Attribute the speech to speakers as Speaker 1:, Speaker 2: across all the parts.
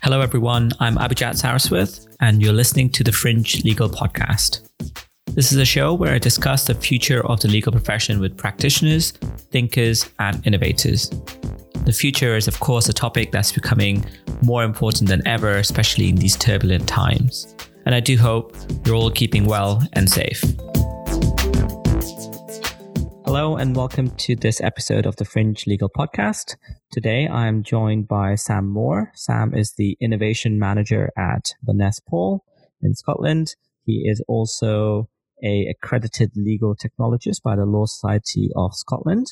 Speaker 1: Hello, everyone. I'm Abhijat Saraswat, and you're listening to the Fringe Legal Podcast. This is a show where I discuss the future of the legal profession with practitioners, thinkers, and innovators. The future is, of course, a topic that's becoming more important than ever, especially in these turbulent times. And I do hope you're all keeping well and safe. Hello, and welcome to this episode of the Fringe Legal Podcast. Today, I'm joined by Sam Moore. Sam is the innovation manager at Burness Paull in Scotland. He is also a accredited legal technologist by the Law Society of Scotland.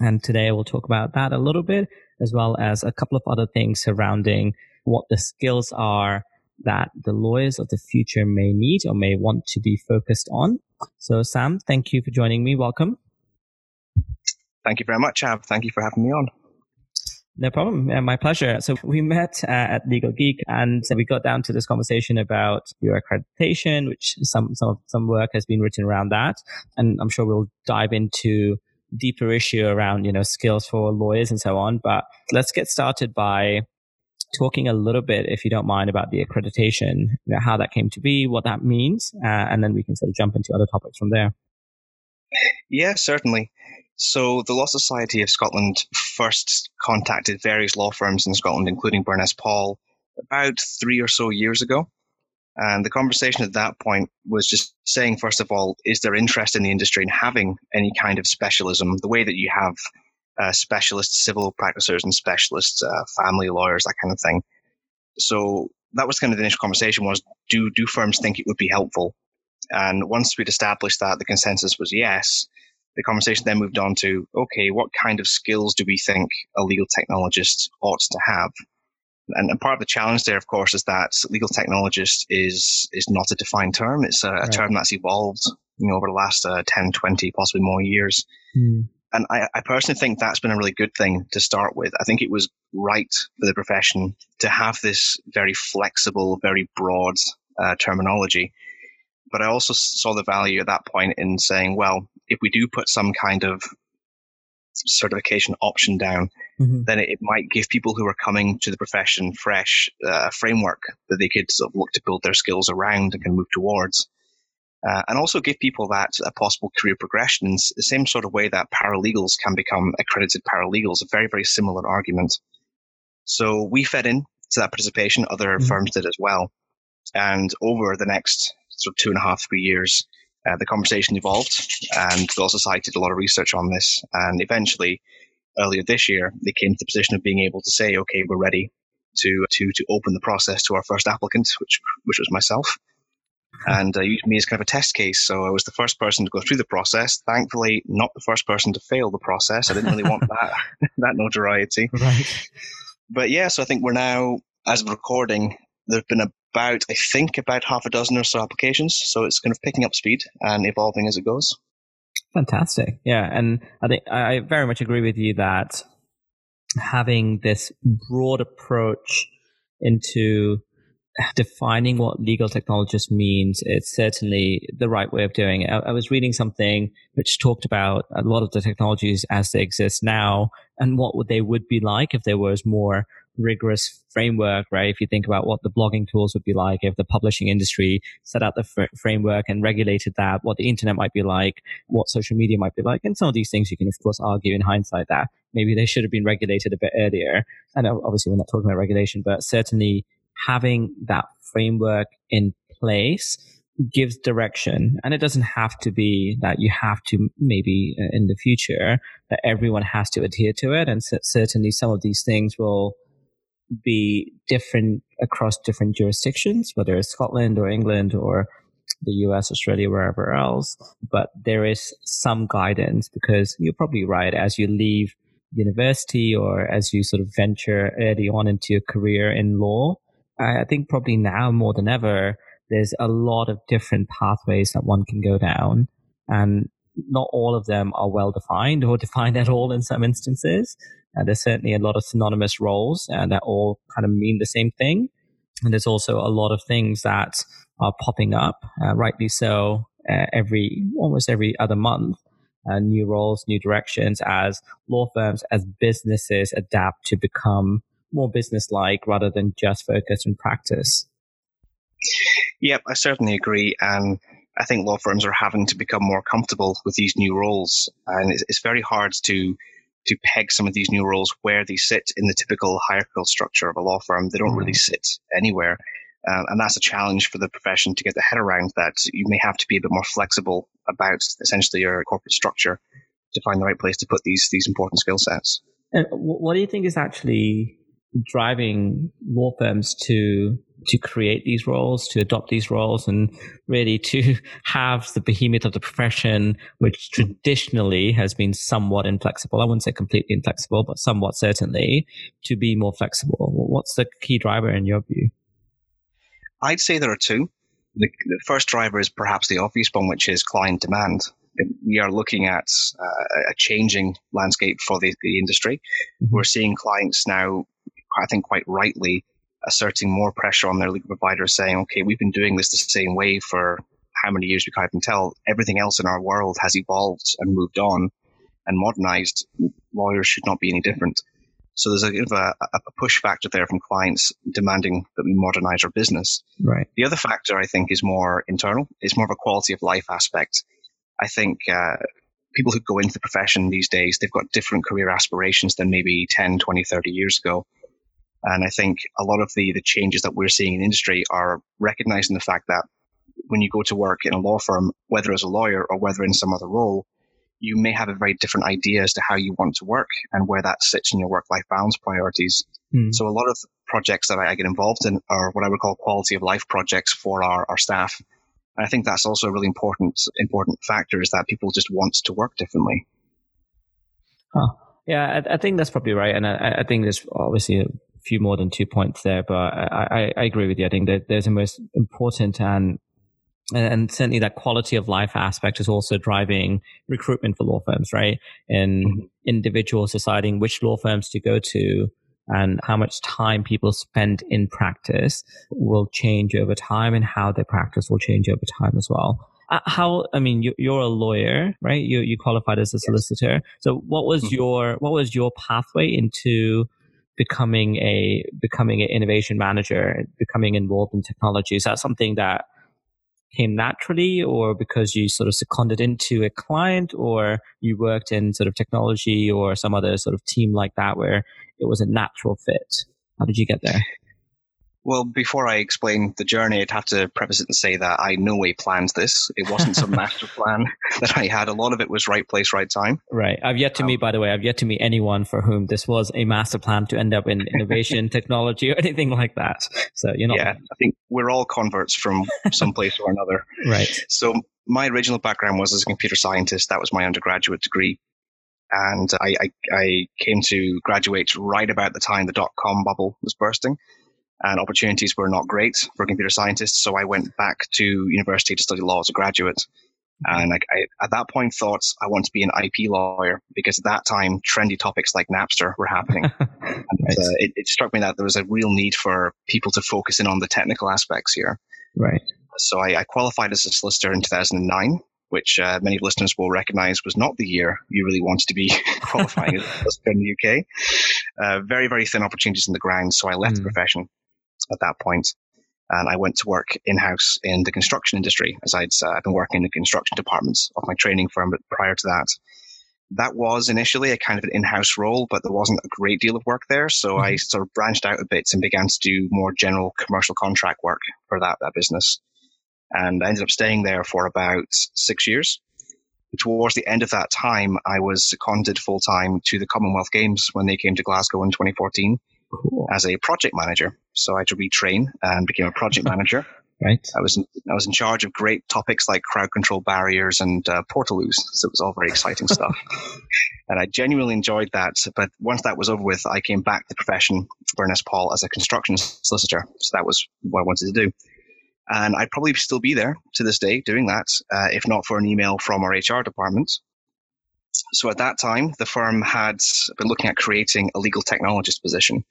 Speaker 1: And today we'll talk about that a little bit, as well as a couple of other things surrounding what the skills are that the lawyers of the future may need or may want to be focused on. So, Sam, thank you for joining me. Welcome.
Speaker 2: Thank you very much, Ab. Thank you for having me on.
Speaker 1: No problem. Uh, my pleasure. So we met uh, at Legal Geek and we got down to this conversation about your accreditation, which some, some, some work has been written around that. And I'm sure we'll dive into deeper issue around, you know, skills for lawyers and so on. But let's get started by talking a little bit, if you don't mind, about the accreditation, you know, how that came to be, what that means, uh, and then we can sort of jump into other topics from there.
Speaker 2: Yeah, certainly. So the Law Society of Scotland first contacted various law firms in Scotland, including Burness Paull, about three or so years ago. And the conversation at that point was just saying, first of all, is there interest in the industry in having any kind of specialism, the way that you have uh, specialist civil practitioners and specialist uh, family lawyers, that kind of thing. So that was kind of the initial conversation was, do, do firms think it would be helpful? And once we'd established that, the consensus was yes the conversation then moved on to okay, what kind of skills do we think a legal technologist ought to have? And, and part of the challenge there, of course, is that legal technologist is is not a defined term. It's a, right. term that's evolved, you know, over the last uh, 10, 20, possibly more years. Mm. And I, I personally think that's been a really good thing to start with. I think it was right for the profession to have this very flexible, very broad uh, terminology. But I also saw the value at that point in saying, well, if we do put some kind of certification option down, mm-hmm. then it, might give people who are coming to the profession fresh uh, framework that they could sort of look to build their skills around and can move towards. Uh, and also give people that a possible career progression in the same sort of way that paralegals can become accredited paralegals, a very, very similar argument. So we fed in to that participation, other mm-hmm. firms did as well. And over the next sort of two and a half, three years, uh, the conversation evolved, and we also did a lot of research on this. And eventually, earlier this year, they came to the position of being able to say, "Okay, we're ready to to to open the process to our first applicant, which which was myself." And uh, used me as kind of a test case. So I was the first person to go through the process. Thankfully, not the first person to fail the process. I didn't really want that that notoriety. Right. But yeah, so I think we're now, as of recording, there's been about, I think, about half a dozen or so applications. So it's kind of picking up speed and evolving as it goes.
Speaker 1: Fantastic. Yeah. And I think I very much agree with you that having this broad approach into defining what legal technologist means it's certainly the right way of doing it. I, I, was reading something which talked about a lot of the technologies as they exist now and what would they would be like if there was more rigorous framework, right? If you think about what the blogging tools would be like, if the publishing industry set out the fr- framework and regulated that, what the internet might be like, what social media might be like, and some of these things you can of course argue in hindsight that maybe they should have been regulated a bit earlier. And obviously we're not talking about regulation, but certainly having that framework in place gives direction and it doesn't have to be that you have to maybe uh, in the future that everyone has to adhere to it and certainly some of these things will be different across different jurisdictions, whether it's Scotland or England or the US, Australia, wherever else. But there is some guidance because you're probably right as you leave university or as you sort of venture early on into your career in law. I think probably now more than ever, there's a lot of different pathways that one can go down. And not all of them are well defined or defined at all in some instances. Uh, there's certainly a lot of synonymous roles uh, that all kind of mean the same thing. And there's also a lot of things that are popping up, uh, rightly so, uh, every almost every other month. uh, new roles, new directions as law firms, as businesses adapt to become more business like rather than just focus on practice.
Speaker 2: Yep, I certainly agree. And I think law firms are having to become more comfortable with these new roles. And it's, it's very hard to to peg some of these new roles where they sit in the typical hierarchical structure of a law firm. They don't really mm-hmm. sit anywhere. Um, and that's a challenge for the profession to get the head around that you may have to be a bit more flexible about essentially your corporate structure to find the right place to put these these important skill sets.
Speaker 1: And what do you think is actually driving law firms to to create these roles, to adopt these roles, and really to have the behemoth of the profession, which traditionally has been somewhat inflexible. I wouldn't say completely inflexible, but somewhat certainly to be more flexible. What's the key driver in your view?
Speaker 2: I'd say there are two. The, the first driver is perhaps the obvious one, which is client demand. We are looking at uh, a changing landscape for the, the industry. Mm-hmm. We're seeing clients now, I think quite rightly, asserting more pressure on their legal providers, saying, okay, we've been doing this the same way for how many years we can't even tell. Everything else in our world has evolved and moved on and modernized. Lawyers should not be any different. So there's a, a, a push factor there from clients demanding that we modernize our business.
Speaker 1: Right.
Speaker 2: The other factor I think is more internal. It's more of a quality of life aspect. I think uh, people who go into the profession these days, they've got different career aspirations than maybe 10, 20, 30 years ago. And I think a lot of the, the changes that we're seeing in industry are recognizing the fact that when you go to work in a law firm, whether as a lawyer or whether in some other role, you may have a very different idea as to how you want to work and where that sits in your work life balance priorities. Mm. So a lot of projects that I get involved in are what I would call quality of life projects for our, our staff. And I think that's also a really important important factor is that people just want to work differently.
Speaker 1: Huh. Yeah, I, I think that's probably right, and I, I, think there's obviously a few more than two points there, but I, I, agree with you. I think that there's a most important and and certainly that quality of life aspect is also driving recruitment for law firms, right? And mm-hmm. individuals deciding which law firms to go to and how much time people spend in practice will change over time and how their practice will change over time as well. Uh, how, I mean, you, are a lawyer, right? You, you qualified as a solicitor. So what was mm-hmm. your, what was your pathway into becoming a, becoming an innovation manager, becoming involved in technology? Is that something that came naturally or because you sort of seconded into a client or you worked in sort of technology or some other sort of team like that where it was a natural fit? How did you get there?
Speaker 2: Well, before I explain the journey, I'd have to preface it and say that I no way planned this. It wasn't some master plan that I had. A lot of it was right place, right time.
Speaker 1: Right. I've yet to um, meet, by the way, I've yet to meet anyone for whom this was a master plan to end up in innovation, technology, or anything like that. So, you know.
Speaker 2: Yeah, I think we're all converts from some place or another.
Speaker 1: Right.
Speaker 2: So, my original background was as a computer scientist. That was my undergraduate degree. And I, I, I came to graduate right about the time the dot com bubble was bursting and opportunities were not great for computer scientists. So I went back to university to study law as a graduate. And I, I, at that point thought I want to be an IP lawyer because at that time trendy topics like Napster were happening. and, uh, it, it, struck me that there was a real need for people to focus in on the technical aspects here.
Speaker 1: Right.
Speaker 2: So I, I qualified as a solicitor in 2009, which uh, many listeners will recognize was not the year you really wanted to be qualifying as a solicitor in the UK. Uh, very, very thin opportunities in the ground. So I left mm. the profession at that point. And I went to work in house in the construction industry, as I'd uh, been working in the construction departments of my training firm. But prior to that, that was initially a kind of an in house role, but there wasn't a great deal of work there. So mm-hmm. I sort of branched out a bit and began to do more general commercial contract work for that, that business. And I ended up staying there for about six years. Towards the end of that time, I was seconded full time to the Commonwealth Games when they came to Glasgow in 2014 cool. as a project manager. So I had to retrain and became a project manager.
Speaker 1: Right.
Speaker 2: I was in, I was in charge of great topics like crowd control barriers and uh, portaloos. So it was all very exciting stuff. And I genuinely enjoyed that. But once that was over with, I came back to the profession, Burness Paull, as a construction solicitor. So that was what I wanted to do. And I'd probably still be there to this day doing that, uh, if not for an email from our HR department so at that time, the firm had been looking at creating a legal technologist position.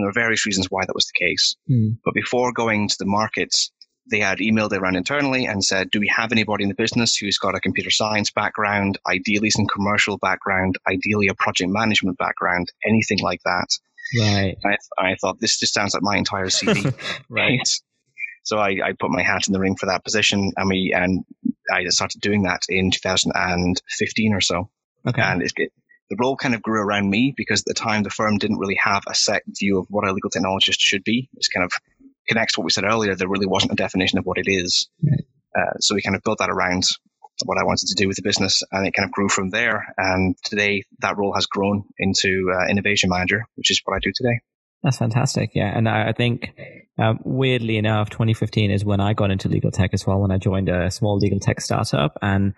Speaker 2: And there are various reasons why that was the case. Mm. But before going to the markets, they had emailed around internally and said, Do we have anybody in the business who's got a computer science background, ideally some commercial background, ideally a project management background, anything like that?
Speaker 1: Right.
Speaker 2: I, I thought this just sounds like my entire CV.
Speaker 1: right.
Speaker 2: So I, I, put my hat in the ring for that position, and we and I started doing that in 2015 or so.
Speaker 1: Okay.
Speaker 2: And it, it, the role kind of grew around me because at the time the firm didn't really have a set view of what a legal technologist should be. It's kind of connects to what we said earlier. There really wasn't a definition of what it is.
Speaker 1: Right.
Speaker 2: Uh, so we kind of built that around what I wanted to do with the business, and it kind of grew from there. And today, that role has grown into uh, innovation manager, which is what I do today.
Speaker 1: That's fantastic. Yeah, and I, I think um, weirdly enough, 2015 is when I got into legal tech as well. When I joined a small legal tech startup, and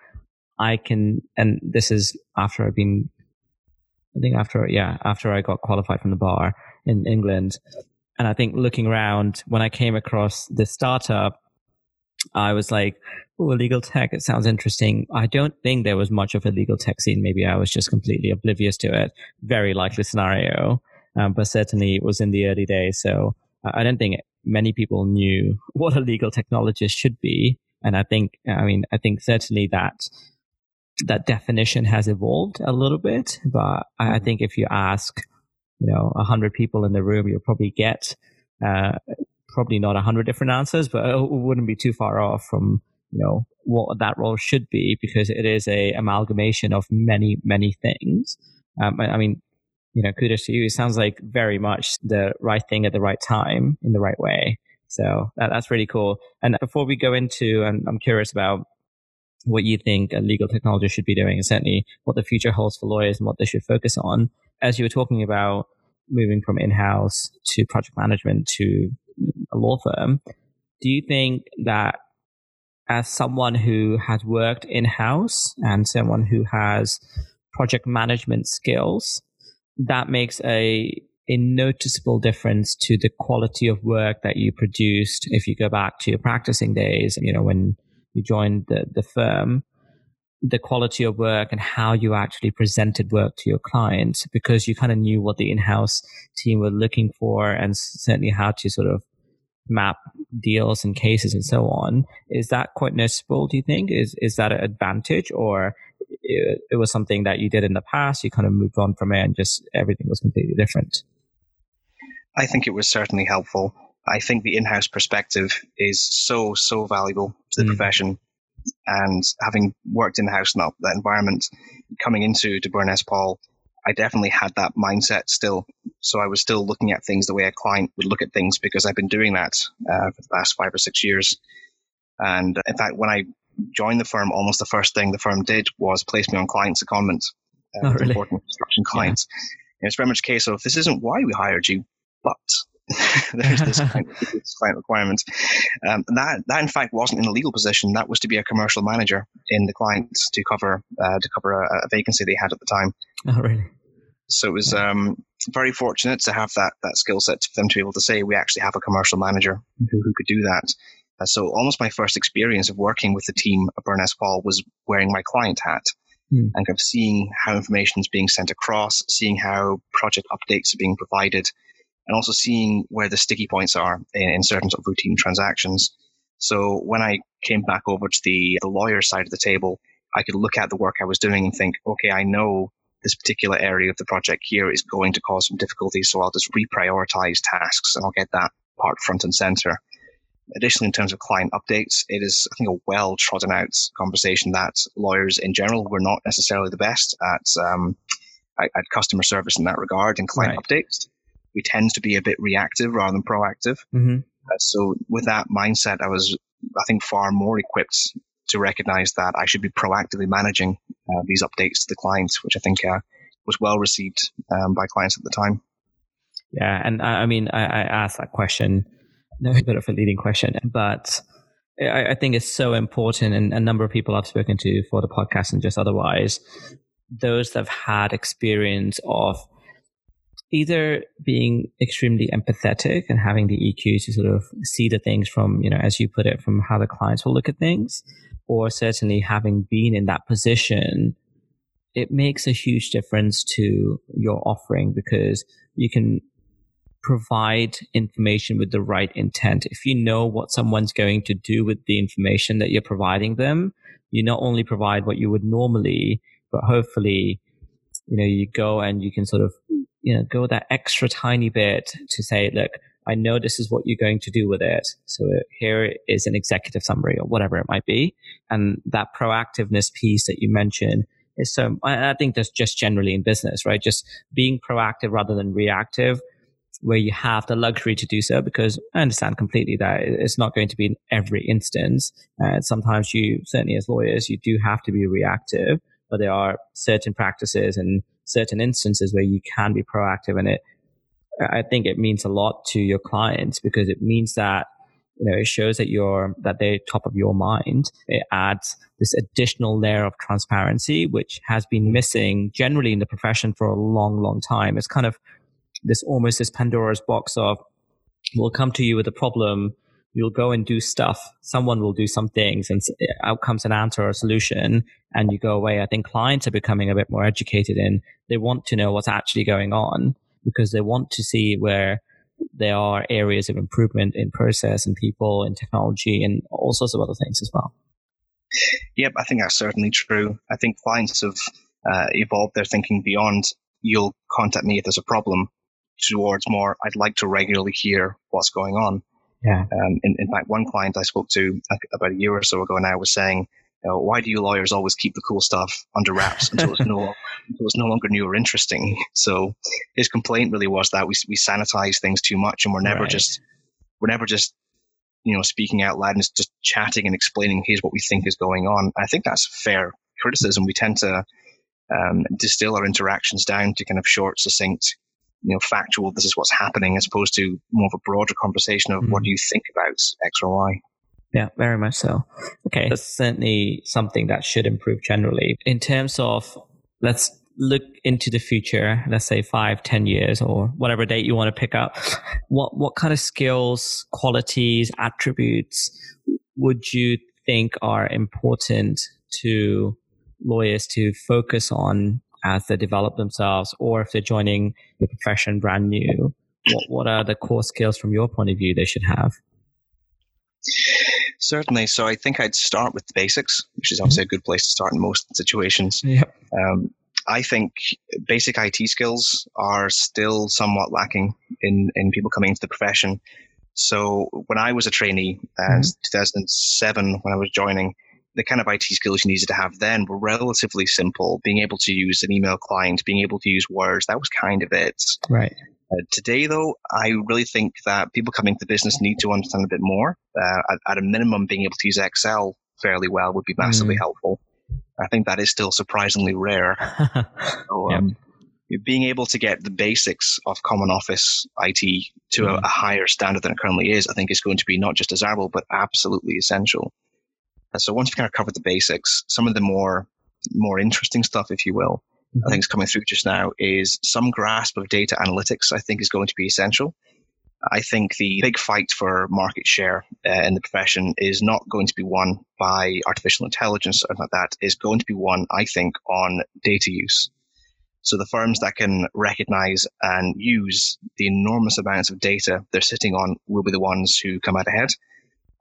Speaker 1: I can, and this is after I've been, I think after yeah, after I got qualified from the bar in England, and I think looking around when I came across this startup, I was like, oh, legal tech, it sounds interesting. I don't think there was much of a legal tech scene. Maybe I was just completely oblivious to it. Very likely scenario. Um, but certainly it was in the early days. So I don't think many people knew what a legal technologist should be. And I think, I mean, I think certainly that that definition has evolved a little bit. But I mm-hmm. think if you ask, you know, a hundred people in the room, you'll probably get, uh, probably not a hundred different answers, but it wouldn't be too far off from, you know, what that role should be because it is a amalgamation of many, many things. Um, I, I mean, you know, kudos to you. It sounds like very much the right thing at the right time in the right way. So that, that's really cool. And before we go into, and I'm curious about what you think a legal technology should be doing, and certainly what the future holds for lawyers and what they should focus on. As you were talking about moving from in-house to project management to a law firm, do you think that as someone who has worked in-house and someone who has project management skills, that makes a a noticeable difference to the quality of work that you produced if you go back to your practicing days, you know, when you joined the, the firm, the quality of work and how you actually presented work to your clients because you kind of knew what the in-house team were looking for and certainly how to sort of map deals and cases and so on. Is that quite noticeable, do you think? Is is that an advantage or it, it, was something that you did in the past, you kind of moved on from it and just everything was completely different?
Speaker 2: I think it was certainly helpful. I think the in-house perspective is so, so valuable to the mm. profession. And having worked in-house in that, that environment, coming into to Burness Paull, I definitely had that mindset still. So I was still looking at things the way a client would look at things because I've been doing that uh, for the past five or six years. And in fact, when I joined the firm, almost the first thing the firm did was place me on clients secondment, uh, oh, really? important construction clients. Yeah. it's very much a case of this isn't why we hired you, but there's this, client, this client requirement. Um, that that in fact wasn't in a legal position. That was to be a commercial manager in the client to cover uh, to cover a, a, vacancy they had at the time.
Speaker 1: Oh, really?
Speaker 2: So it was um, very fortunate to have that that skill set for them to be able to say we actually have a commercial manager who, who could do that. Uh, so almost my first experience of working with the team at Burness Paull was wearing my client hat mm. and kind of seeing how information is being sent across, seeing how project updates are being provided, and also seeing where the sticky points are in, in certain sort of routine transactions. So when I came back over to the, the lawyer side of the table, I could look at the work I was doing and think, okay, I know this particular area of the project here is going to cause some difficulties, so I'll just reprioritize tasks and I'll get that part front and center. Additionally, in terms of client updates, it is, I think, a well trodden out conversation that lawyers in general were not necessarily the best at, um, at, at customer service in that regard and client right. updates. We tend to be a bit reactive rather than proactive.
Speaker 1: Mm-hmm.
Speaker 2: Uh, so, with that mindset, I was, I think, far more equipped to recognize that I should be proactively managing uh, these updates to the clients, which I think uh, was well received um, by clients at the time.
Speaker 1: Yeah, and I, I mean, I, I asked that question no bit of a leading question, but I, I think it's so important. And a number of people I've spoken to for the podcast and just otherwise, those that have had experience of either being extremely empathetic and having the EQ to sort of see the things from, you know, as you put it, from how the clients will look at things, or certainly having been in that position, it makes a huge difference to your offering because you can provide information with the right intent. If you know what someone's going to do with the information that you're providing them, you not only provide what you would normally, but hopefully, you know, you go and you can sort of, you know, go that extra tiny bit to say, look, I know this is what you're going to do with it. So here is an executive summary or whatever it might be. And that proactiveness piece that you mentioned is so, I think that's just generally in business, right? Just being proactive rather than reactive where you have the luxury to do so because I understand completely that it's not going to be in every instance. And uh, sometimes you, certainly as lawyers, you do have to be reactive, but there are certain practices and certain instances where you can be proactive and it, I think it means a lot to your clients because it means that you know it shows that you're that they're top of your mind. It adds this additional layer of transparency which has been missing generally in the profession for a long long time. It's kind of this almost this Pandora's box of we'll come to you with a problem, you'll go and do stuff, someone will do some things, and out comes an answer or a solution, and you go away. I think clients are becoming a bit more educated in they want to know what's actually going on because they want to see where there are areas of improvement in process and people and technology and all sorts of other things as well.
Speaker 2: Yep, I think that's certainly true. I think clients have uh, evolved their thinking beyond you'll contact me if there's a problem towards more, I'd like to regularly hear what's going on.
Speaker 1: Yeah.
Speaker 2: Um, in, in fact, one client I spoke to about a year or so ago now was saying, you know, why do you lawyers always keep the cool stuff under wraps until it's no until it's no longer new or interesting? So his complaint really was that we we sanitize things too much, and we're never right. just we're never just you know speaking out loud and just chatting and explaining here's what we think is going on. I think that's fair criticism. We tend to um, distill our interactions down to kind of short, succinct you know factual this is what's happening as opposed to more of a broader conversation of mm. what mm-hmm. do you think about x or y
Speaker 1: yeah very much so okay that's certainly something that should improve generally in terms of let's look into the future let's say five ten years or whatever date you want to pick up what what kind of skills qualities attributes would you think are important to lawyers to focus on as they develop themselves or if they're joining the profession brand new? What, what are the core skills from your point of view they should have?
Speaker 2: Certainly. So I think I'd start with the basics, which is obviously a good place to start in most situations.
Speaker 1: Yep.
Speaker 2: Um, I think basic IT skills are still somewhat lacking in, in people coming into the profession. So when I was a trainee, uh, mm-hmm. 2007, when I was joining, the kind of IT skills you needed to have then were relatively simple. Being able to use an email client, being able to use words, that was kind of it.
Speaker 1: Right.
Speaker 2: Uh, today, though, I really think that people coming to business need to understand a bit more. Uh, at, at, a minimum, being able to use Excel fairly well would be massively mm. helpful. I think that is still surprisingly rare. so, um, yep. Being able to get the basics of Common Office IT to mm. a, a higher standard than it currently is, I think is going to be not just desirable, but absolutely essential. So once you've kind of covered the basics, some of the more more interesting stuff, if you will, mm-hmm. I think is coming through just now is some grasp of data analytics. I think is going to be essential. I think the big fight for market share uh, in the profession is not going to be won by artificial intelligence or like that. Is going to be won, I think, on data use. So the firms that can recognize and use the enormous amounts of data they're sitting on will be the ones who come out ahead.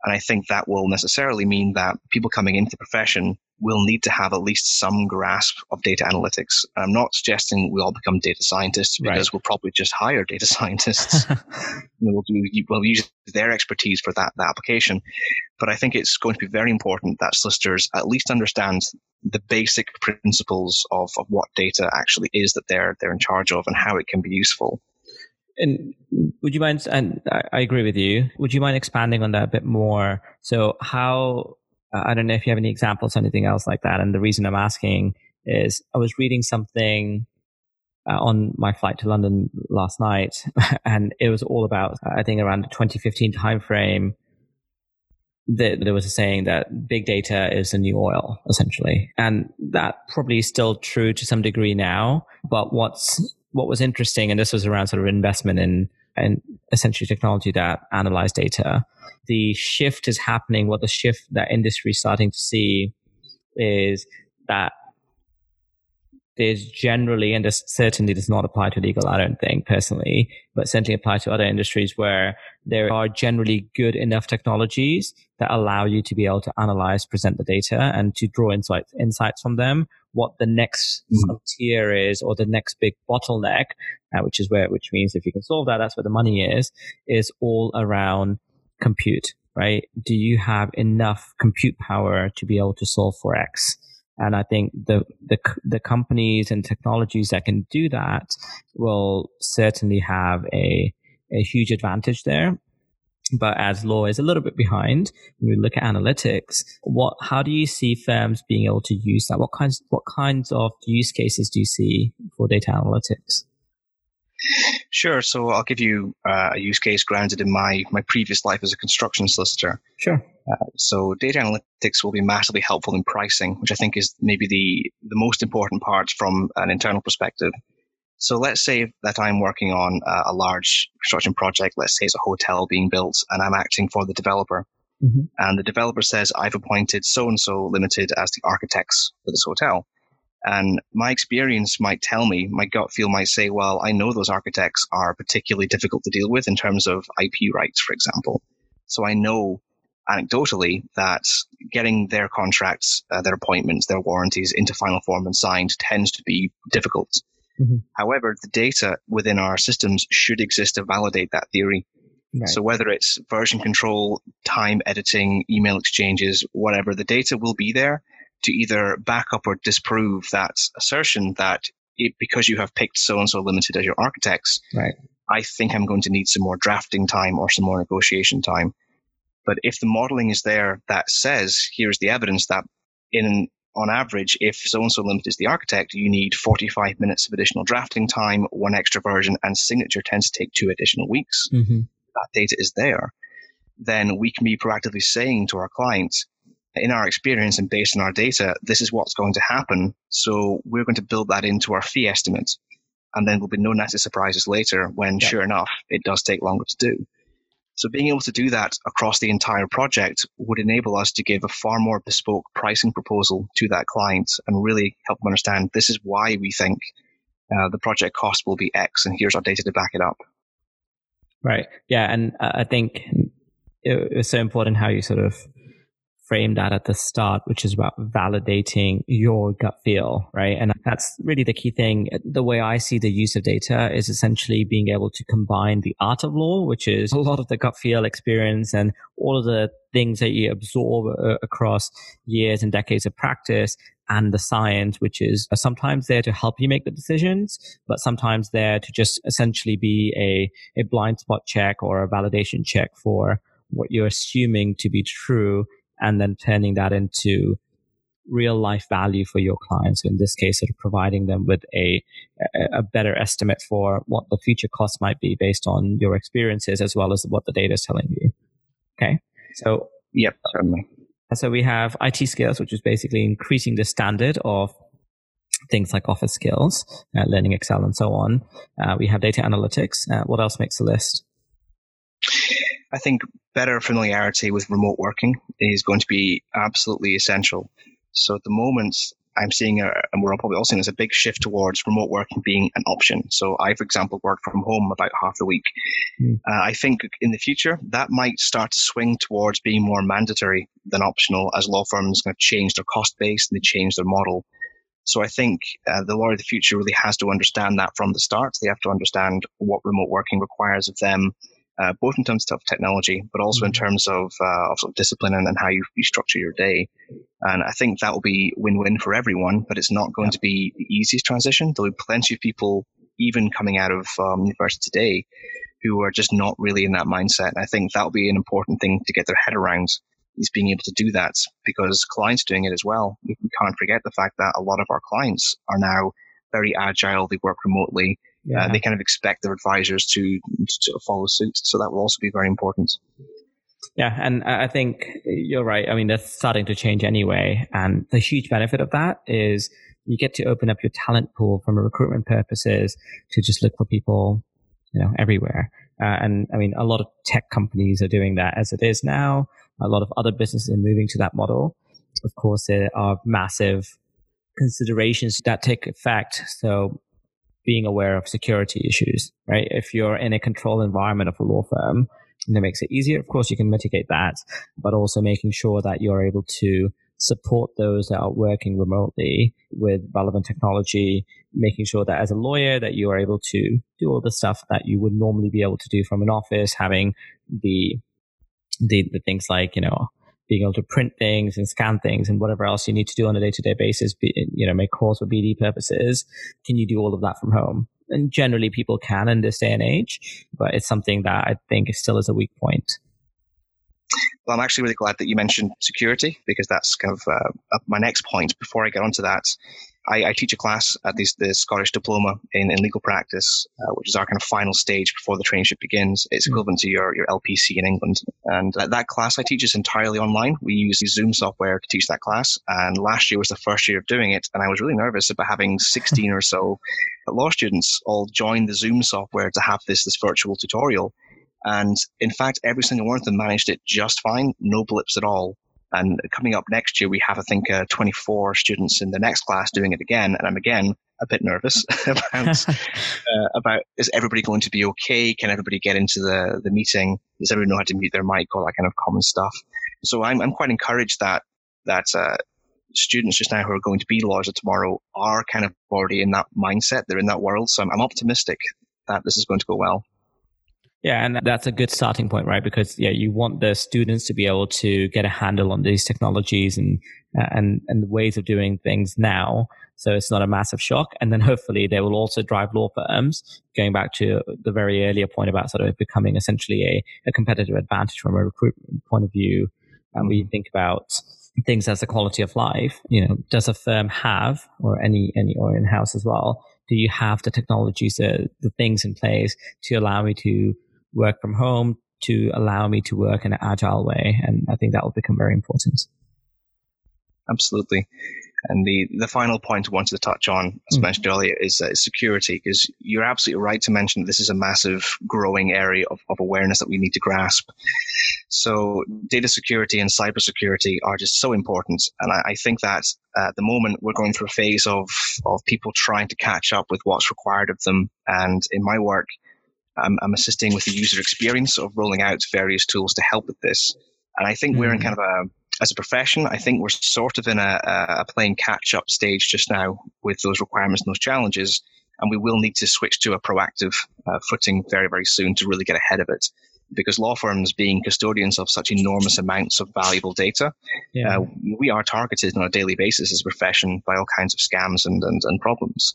Speaker 2: And I think that will necessarily mean that people coming into the profession will need to have at least some grasp of data analytics. I'm not suggesting we all become data scientists because right. we'll probably just hire data scientists. we'll, do, we'll use their expertise for that, that application. But I think it's going to be very important that solicitors at least understand the basic principles of, of what data actually is that they're, they're in charge of and how it can be useful.
Speaker 1: And would you mind? And I agree with you. Would you mind expanding on that a bit more? So, how I don't know if you have any examples, or anything else like that. And the reason I'm asking is I was reading something uh, on my flight to London last night, and it was all about I think around the 2015 timeframe. That there was a saying that big data is the new oil, essentially, and that probably is still true to some degree now. But what's what was interesting, and this was around sort of investment in and essentially technology that analyze data. The shift is happening. What the shift that industry is starting to see is that there's generally, and this certainly does not apply to legal, I don't think personally, but certainly apply to other industries where there are generally good enough technologies that allow you to be able to analyze, present the data and to draw insights, insights from them. What the next frontier is or the next big bottleneck, uh, which is where, which means if you can solve that, that's where the money is, is all around compute, right? Do you have enough compute power to be able to solve for X? And I think the, the, the companies and technologies that can do that will certainly have a, a huge advantage there. But as law is a little bit behind, when we look at analytics, what, how do you see firms being able to use that? What kinds, what kinds of use cases do you see for data analytics?
Speaker 2: Sure. So I'll give you uh, a use case grounded in my my previous life as a construction solicitor.
Speaker 1: Sure.
Speaker 2: Uh, so data analytics will be massively helpful in pricing, which I think is maybe the the most important part from an internal perspective. So let's say that I'm working on a, a large construction project. Let's say it's a hotel being built, and I'm acting for the developer. Mm-hmm. And the developer says, I've appointed so and so limited as the architects for this hotel. And my experience might tell me, my gut feel might say, well, I know those architects are particularly difficult to deal with in terms of IP rights, for example. So I know anecdotally that getting their contracts, uh, their appointments, their warranties into final form and signed tends to be difficult. Mm-hmm. However, the data within our systems should exist to validate that theory. Right. So whether it's version control, time editing, email exchanges, whatever, the data will be there to either back up or disprove that assertion that it, because you have picked so and so limited as your architects,
Speaker 1: right.
Speaker 2: I think I'm going to need some more drafting time or some more negotiation time. But if the modeling is there that says, here's the evidence that in on average, if so and so limited is the architect, you need 45 minutes of additional drafting time, one extra version, and signature tends to take two additional weeks. Mm-hmm. That data is there. Then we can be proactively saying to our clients, in our experience and based on our data, this is what's going to happen. So we're going to build that into our fee estimate. And then there'll be no nasty surprises later when, yeah. sure enough, it does take longer to do. So being able to do that across the entire project would enable us to give a far more bespoke pricing proposal to that client and really help them understand this is why we think uh, the project cost will be X and here's our data to back it up.
Speaker 1: Right. Yeah. And I think it was so important how you sort of framed that at the start, which is about validating your gut feel, right? And that's really the key thing. The way I see the use of data is essentially being able to combine the art of law, which is a lot of the gut feel experience and all of the things that you absorb uh, across years and decades of practice and the science, which is sometimes there to help you make the decisions, but sometimes there to just essentially be a, a blind spot check or a validation check for what you're assuming to be true and then turning that into real life value for your clients. So in this case, sort of providing them with a, a better estimate for what the future costs might be based on your experiences as well as what the data is telling you. Okay. So,
Speaker 2: yep, certainly.
Speaker 1: So we have IT skills, which is basically increasing the standard of things like office skills, uh, learning Excel and so on. Uh, we have data analytics. Uh, what else makes the list?
Speaker 2: I think better familiarity with remote working is going to be absolutely essential. So at the moment, I'm seeing, a, and we're probably all seeing, there's a big shift towards remote working being an option. So I, for example, work from home about half the week. Mm. Uh, I think in the future that might start to swing towards being more mandatory than optional as law firms kind of change their cost base and they change their model. So I think uh, the lawyer of the future really has to understand that from the start. They have to understand what remote working requires of them uh, both in terms of technology, but also in mm-hmm. terms of, uh, of, sort of discipline and, and how you, you, structure your day. And I think that will be win-win for everyone, but it's not going to be the easiest transition. There'll be plenty of people, even coming out of um, university today, who are just not really in that mindset. And I think that'll be an important thing to get their head around is being able to do that because clients doing it as well. We can't forget the fact that a lot of our clients are now very agile. They work remotely yeah. Uh, they kind of expect their advisors to, to follow suit. So that will also be very important.
Speaker 1: Yeah, and I think you're right. I mean, that's starting to change anyway. And the huge benefit of that is you get to open up your talent pool from a recruitment purposes to just look for people, you know, everywhere. Uh, and I mean, a lot of tech companies are doing that as it is now. A lot of other businesses are moving to that model. Of course, there are massive considerations that take effect. So being aware of security issues, right? If you're in a controlled environment of a law firm, and it makes it easier. Of course, you can mitigate that, but also making sure that you're able to support those that are working remotely with relevant technology, making sure that as a lawyer that you are able to do all the stuff that you would normally be able to do from an office, having the the, the things like, you know, being able to print things and scan things and whatever else you need to do on a day-to-day basis, you know, make calls for BD purposes. Can you do all of that from home? And generally people can in this day and age, but it's something that I think still is a weak point.
Speaker 2: Well, I'm actually really glad that you mentioned security because that's kind of uh, my next point. Before I get onto that, I, I teach a class at the, the Scottish Diploma in, in legal practice, uh, which is our kind of final stage before the traineeship begins. It's hmm. equivalent to your, your LPC in England. And that, that class I teach is entirely online. We use Zoom software to teach that class. And last year was the first year of doing it. And I was really nervous about having 16 or so law students all join the Zoom software to have this, this virtual tutorial. And in fact, every single one of them managed it just fine, no blips at all. And coming up next year, we have, I think, uh, 24 students in the next class doing it again. And I'm again a bit nervous about, uh, about is everybody going to be okay? Can everybody get into the, the meeting? Does everybody know how to mute their mic? All that kind of common stuff. So I'm, I'm quite encouraged that, that, uh, students just now who are going to be lawyers tomorrow are kind of already in that mindset. They're in that world. So I'm, I'm optimistic that this is going to go well.
Speaker 1: Yeah, and that's a good starting point, right? Because yeah, you want the students to be able to get a handle on these technologies and uh, and and the ways of doing things now, so it's not a massive shock. And then hopefully they will also drive law firms. Going back to the very earlier point about sort of becoming essentially a, a competitive advantage from a recruitment point of view, and we think about things as a quality of life. You know, does a firm have, or any any or in house as well? Do you have the technologies, the the things in place to allow me to work from home to allow me to work in an agile way. And I think that will become very important.
Speaker 2: Absolutely. And the, the final point I wanted to touch on, as mm. mentioned earlier, is uh, security, because you're absolutely right to mention that this is a massive growing area of, of awareness that we need to grasp. So data security and cybersecurity are just so important. And I, I think that at the moment we're going through a phase of, of people trying to catch up with what's required of them. And in my work, I'm, I'm assisting with the user experience of rolling out various tools to help with this. And I think mm-hmm. we're in mm. kind of a, as a profession, I think we're sort of in a, a playing catch up stage just now with those requirements and those challenges. And we will need to switch to a proactive uh, footing very, very soon to really get ahead of it. Because law firms, being custodians of such enormous amounts of valuable data, yeah. uh, we are targeted on a daily basis as a profession by all kinds of scams and, and, and problems.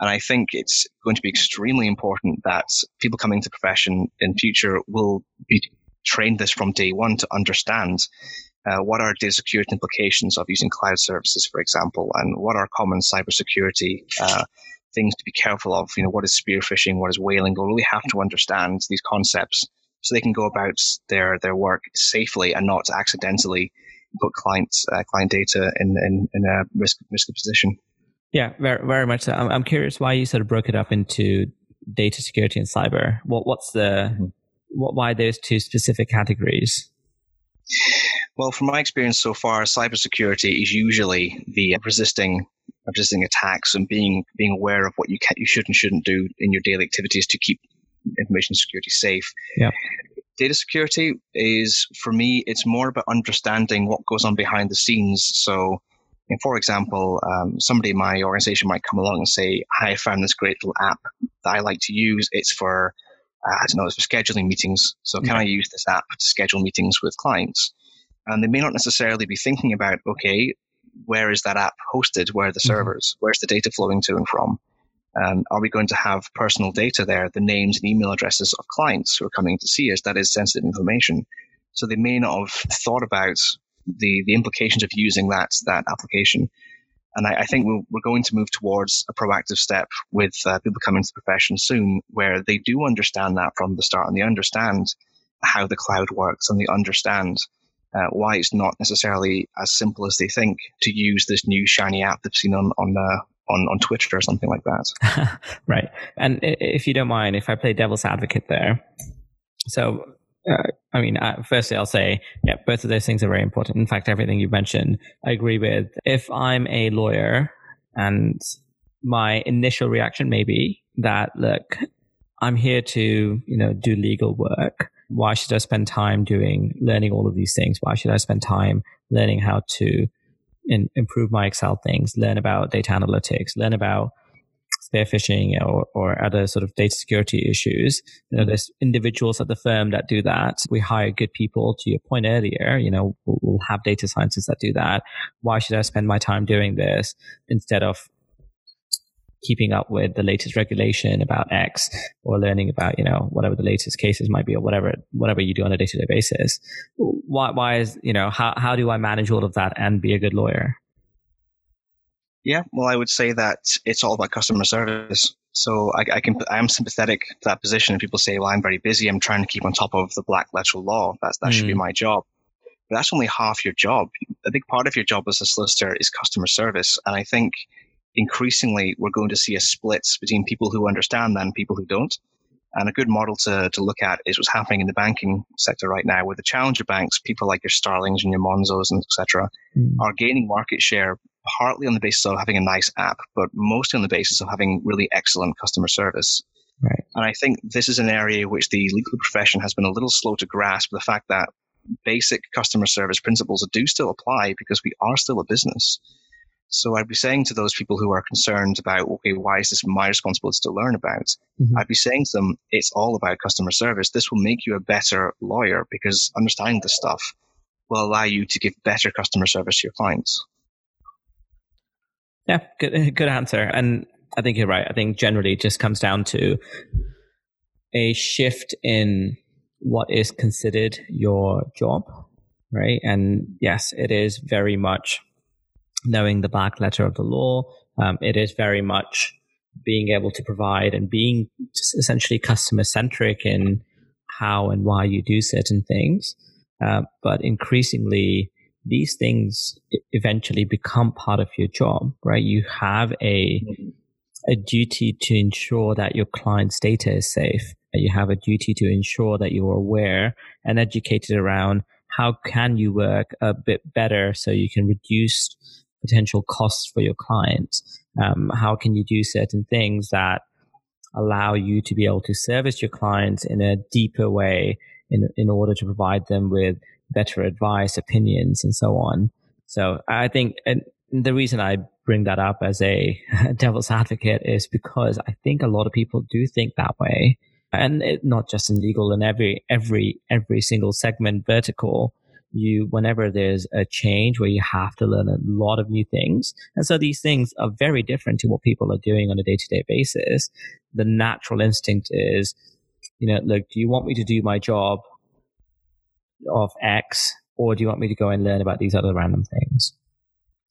Speaker 2: And I think it's going to be extremely important that people coming the profession in future will be trained this from day one to understand uh, what are data security implications of using cloud services, for example, and what are common cybersecurity uh, things to be careful of. You know, what is spear phishing, what is whaling? They'll really have to understand these concepts so they can go about their their work safely and not accidentally put clients uh, client data in, in, in a risk risky position.
Speaker 1: Yeah, very very much so. I'm, I'm curious why you sort of broke it up into data security and cyber. What what's the mm-hmm. what why those two specific categories?
Speaker 2: Well, from my experience so far, cybersecurity is usually the resisting resisting attacks and being being aware of what you can you should and shouldn't do in your daily activities to keep information security safe.
Speaker 1: Yeah.
Speaker 2: Data security is for me, it's more about understanding what goes on behind the scenes. So and for example, um, somebody in my organization might come along and say, "Hi, I found this great little app that I like to use. It's for, uh, I don't know, it's for scheduling meetings. So can I use this app to schedule meetings with clients? And they may not necessarily be thinking about, okay, where is that app hosted? Where are the mm-hmm. servers? Where's the data flowing to and from? Um, are we going to have personal data there, the names and email addresses of clients who are coming to see us? That is sensitive information. So they may not have thought about the, the implications of using that, that application. And I, I think we're, we're going to move towards a proactive step with uh, people coming to the profession soon where they do understand that from the start and they understand how the cloud works and they understand uh, why it's not necessarily as simple as they think to use this new shiny app they've seen on, on uh, on, on Twitter or something like that.
Speaker 1: right. And if you don't mind, if I play devil's advocate there. So uh, I mean, uh, firstly, I'll say, yeah, both of those things are very important. In fact, everything you mentioned, I agree with. If I'm a lawyer And my initial reaction may be that, look, I'm here to, you know, do legal work. Why should I spend time doing learning all of these things? Why should I spend time learning how to in, improve my Excel things, learn about data analytics, learn about spear phishing or, or other sort of data security issues. You know, there's individuals at the firm that do that. We hire good people to your point earlier, you know, we'll, we'll have data scientists that do that. Why should I spend my time doing this instead of keeping up with the latest regulation about X or learning about, you know, whatever the latest cases might be or whatever, whatever you do on a day to day basis. Why, why is, you know, how, how do I manage all of that and be a good lawyer?
Speaker 2: Yeah, well, I would say that it's all about customer service. So I, I can, I am sympathetic to that position. And people say, well, I'm very busy. I'm trying to keep on top of the black letter law. That's, that mm. should be hmm. my job. But that's only half your job. A big part of your job as a solicitor is customer service. And I think increasingly we're going to see a split between people who understand that and people who don't. And a good model to, to look at is what's happening in the banking sector right now, where the challenger banks, people like your Starlings and your Monzos and etc., mm. are gaining market share partly on the basis of having a nice app, but mostly on the basis of having really excellent customer service.
Speaker 1: Right.
Speaker 2: And I think this is an area which the legal profession has been a little slow to grasp the fact that basic customer service principles do still apply because we are still a business. So I'd be saying to those people who are concerned about, okay, why is this my responsibility to learn about? Mm-hmm. I'd be saying to them, it's all about customer service. This will make you a better lawyer because understanding this stuff will allow you to give better customer service to your clients.
Speaker 1: Yeah, good, good answer. And I think you're right. I think generally it just comes down to a shift in what is considered your job, right? And yes, it is very much knowing the black letter of the law. Um, it is very much being able to provide and being essentially customer centric in how and why you do certain things. Uh, but increasingly, these things eventually become part of your job, right? You have a a duty to ensure that your client's data is safe. You have a duty to ensure that you are aware and educated around how can you work a bit better so you can reduce potential costs for your client? Um, how can you do certain things that allow you to be able to service your clients in a deeper way in, in order to provide them with better advice, opinions, and so on. So I think, and the reason I bring that up as a devil's advocate is because I think a lot of people do think that way. And it, not just in legal, in every, every, every single segment vertical, you whenever there's a change where you have to learn a lot of new things and so these things are very different to what people are doing on a day-to-day basis the natural instinct is you know look do you want me to do my job of x or do you want me to go and learn about these other random things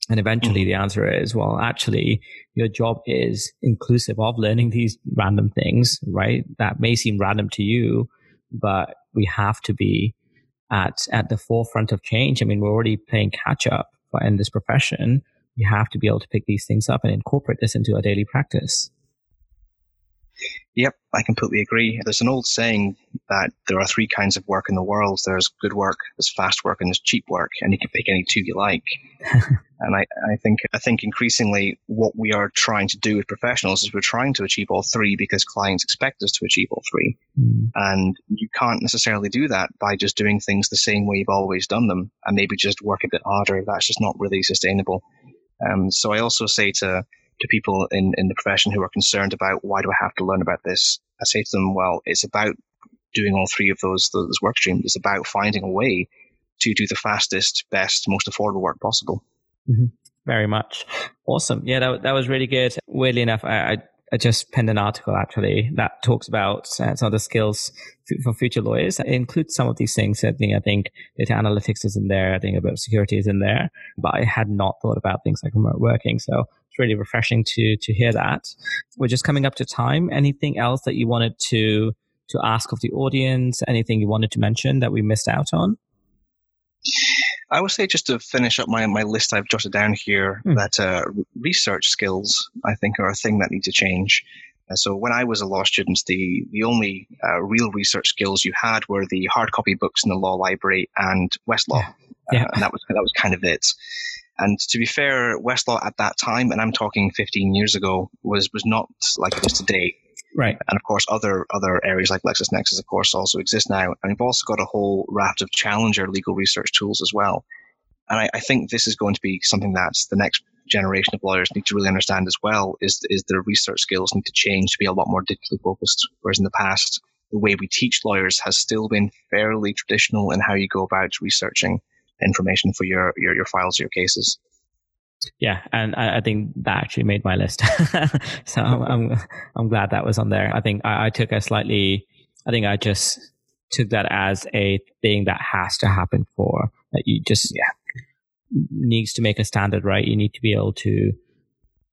Speaker 1: and eventually mm-hmm. the answer is well actually your job is inclusive of learning these random things right that may seem random to you but we have to be at at the forefront of change. I mean, we're already playing catch up in this profession. You have to be able to pick these things up and incorporate this into our daily practice.
Speaker 2: Yep, I completely agree. There's an old saying that there are three kinds of work in the world. There's good work, there's fast work, and there's cheap work, and you can pick any two you like. and I, I think I think increasingly what we are trying to do with professionals is we're trying to achieve all three because clients expect us to achieve all three. Mm. And you can't necessarily do that by just doing things the same way you've always done them and maybe just work a bit harder. That's just not really sustainable. Um, so I also say to to people in, in the profession who are concerned about why do I have to learn about this, I say to them, well, it's about doing all three of those those work streams. It's about finding a way to do the fastest, best, most affordable work possible.
Speaker 1: Mm-hmm. Very much awesome. Yeah, that that was really good. Weirdly enough, I, I I just penned an article actually that talks about uh, some of the skills for future lawyers. It includes some of these things. I think, I think data analytics is in there. I think about security is in there, but I had not thought about things like remote working. So it's really refreshing to, to hear that. We're just coming up to time. Anything else that you wanted to, to ask of the audience? Anything you wanted to mention that we missed out on?
Speaker 2: I would say just to finish up my, my list I've jotted down here mm. that uh, research skills I think are a thing that need to change. Uh, so when I was a law student, the the only uh, real research skills you had were the hard copy books in the law library and Westlaw,
Speaker 1: yeah. yeah.
Speaker 2: and that was that was kind of it. And to be fair, Westlaw at that time, and I'm talking 15 years ago, was was not like it is today.
Speaker 1: Right.
Speaker 2: And of course, other other areas like LexisNexis, of course, also exist now. And we've also got a whole raft of challenger legal research tools as well. And I, I think this is going to be something that the next generation of lawyers need to really understand as well. Is is their research skills need to change to be a lot more digitally focused, whereas in the past, the way we teach lawyers has still been fairly traditional in how you go about researching information for your your, your files, your cases.
Speaker 1: Yeah, and I, I, think that actually made my list. so I'm, I'm, I'm glad that was on there. I think I, I, took a slightly, I think I just took that as a thing that has to happen for that you just yeah needs to make a standard, right? You need to be able to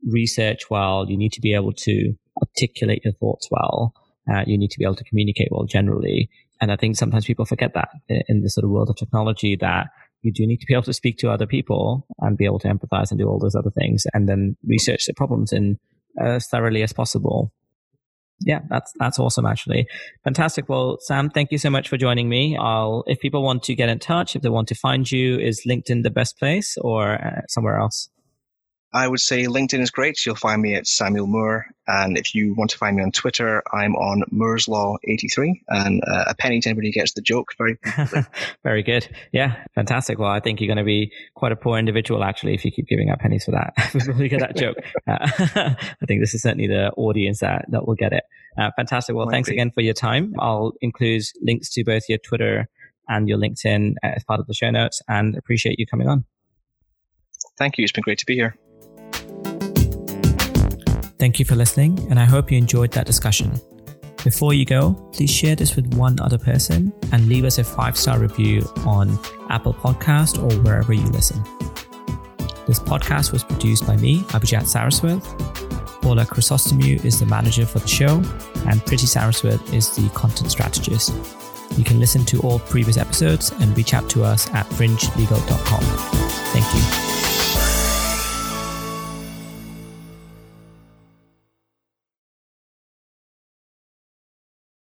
Speaker 1: research well. You need to be able to articulate your thoughts well. Uh, you need to be able to communicate well generally. And I think sometimes people forget that in the sort of world of technology that you do need to be able to speak to other people and be able to empathize and do all those other things and then research the problems in as thoroughly as possible. Yeah, that's that's awesome actually. Fantastic. Well, Sam, thank you so much for joining me. I'll if people want to get in touch, if they want to find you, is LinkedIn the best place or uh, somewhere else?
Speaker 2: I would say LinkedIn is great. You'll find me at Samuel Moore. And if you want to find me on Twitter, I'm on Moore's Law 83 and uh, a penny to anybody gets the joke. Very,
Speaker 1: very good. Yeah, fantastic. Well, I think you're going to be quite a poor individual actually if you keep giving out pennies for that. you get that joke. Uh, I think this is certainly the audience that, that will get it. Uh, fantastic. Well, Might thanks be. again for your time. I'll include links to both your Twitter and your LinkedIn as part of the show notes and appreciate you coming on.
Speaker 2: Thank you. It's been great to be here.
Speaker 1: Thank you for listening, and I hope you enjoyed that discussion. Before you go, please share this with one other person and leave us a five star review on Apple Podcast or wherever you listen. This podcast was produced by me, Abhijat Saraswat. Paula Chrysostomou is the manager for the show, and Pretty Saraswat is the content strategist. You can listen to all previous episodes and reach out to us at fringelegal.com. Thank you.